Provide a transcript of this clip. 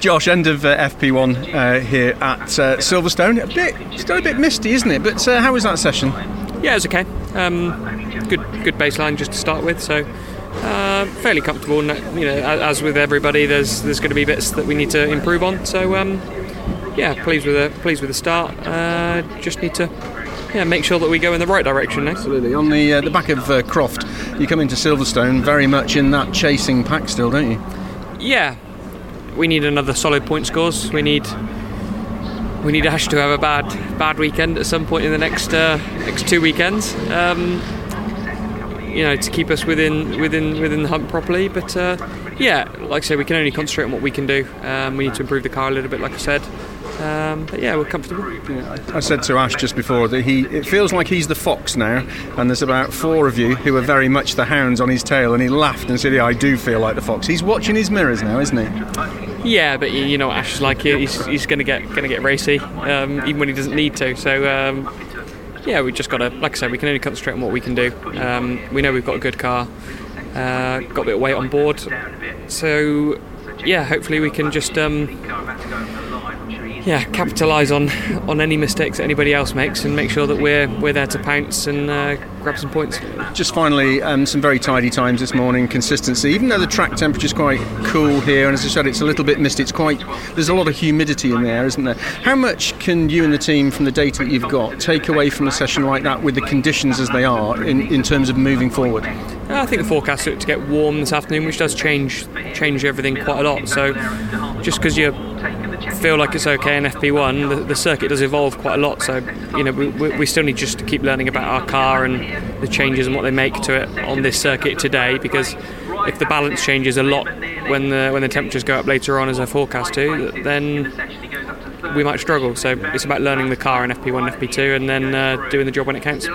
Josh, end of uh, FP1 uh, here at uh, Silverstone. A bit, still a bit misty, isn't it? But uh, how was that session? Yeah, it was okay. Um, good, good baseline just to start with. So uh, fairly comfortable. You know, as with everybody, there's there's going to be bits that we need to improve on. So um, yeah, pleased with the pleased with the start. Uh, just need to yeah, make sure that we go in the right direction now. Absolutely. On the uh, the back of uh, Croft, you come into Silverstone very much in that chasing pack still, don't you? Yeah, we need another solid point scores. We need we need Ash to have a bad bad weekend at some point in the next uh, next two weekends. Um, you know, to keep us within within within the hunt properly. But uh, yeah, like I said, we can only concentrate on what we can do. Um, we need to improve the car a little bit, like I said. Um, but yeah, we're comfortable. Yeah, I said to Ash just before that he it feels like he's the fox now, and there's about four of you who are very much the hounds on his tail. And he laughed and said, "Yeah, I do feel like the fox." He's watching his mirrors now, isn't he? Yeah, but you know, Ash is like he's, he's going to get going to get racy, um, even when he doesn't need to. So. Yeah, we just got to, like I said, we can only concentrate on what we can do. Um, we know we've got a good car, uh, got a bit of weight on board, so yeah, hopefully we can just um, yeah, capitalise on on any mistakes that anybody else makes and make sure that we're we're there to pounce and uh, grab some points. Just finally, um, some very tidy times this morning. Consistency, even though the track temperature is quite cool here, and as I said, it's a little bit misty. It's quite there's a lot of humidity in there, isn't there? How much can you and the team, from the data that you've got, take away from a session like that with the conditions as they are in, in terms of moving forward? I think the forecast is to get warm this afternoon, which does change change everything quite a lot. So just because you feel like it's okay in FP1, the, the, circuit does evolve quite a lot. So you know we, we still need just to keep learning about our car and the changes and what they make to it on this circuit today. Because if the balance changes a lot when the when the temperatures go up later on, as I forecast to, then we might struggle. So it's about learning the car in FP1 and FP2, and then uh, doing the job when it counts.